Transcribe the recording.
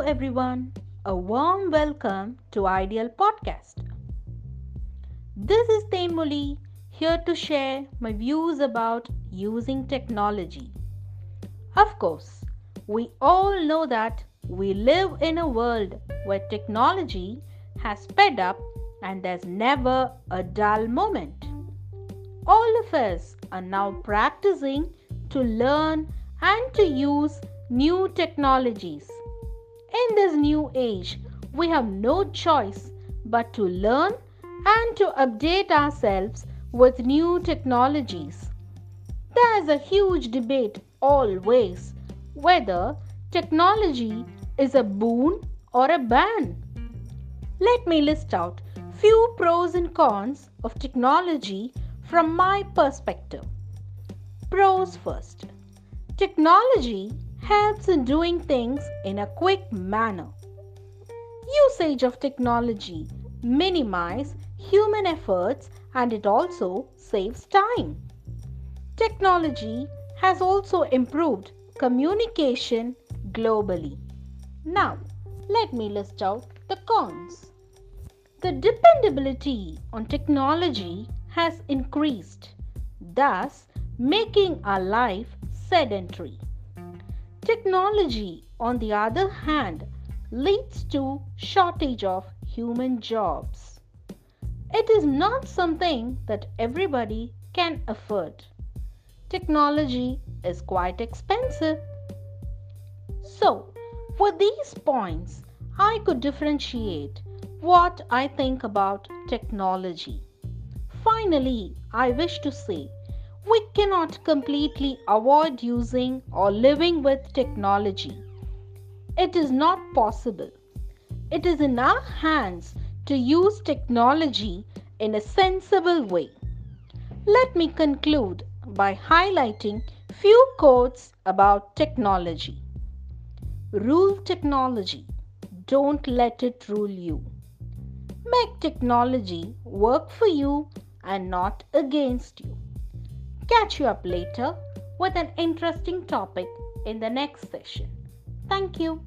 everyone. A warm welcome to Ideal Podcast. This is Tenmuli here to share my views about using technology. Of course, we all know that we live in a world where technology has sped up and there's never a dull moment. All of us are now practicing to learn and to use new technologies. In this new age, we have no choice but to learn and to update ourselves with new technologies. There is a huge debate always whether technology is a boon or a ban. Let me list out few pros and cons of technology from my perspective. Pros first. Technology helps in doing things in a quick manner. Usage of technology minimize human efforts and it also saves time. Technology has also improved communication globally. Now, let me list out the cons. The dependability on technology has increased, thus making our life sedentary. Technology, on the other hand, leads to shortage of human jobs. It is not something that everybody can afford. Technology is quite expensive. So, for these points, I could differentiate what I think about technology. Finally, I wish to say we cannot completely avoid using or living with technology. It is not possible. It is in our hands to use technology in a sensible way. Let me conclude by highlighting few quotes about technology. Rule technology. Don't let it rule you. Make technology work for you and not against you. Catch you up later with an interesting topic in the next session. Thank you.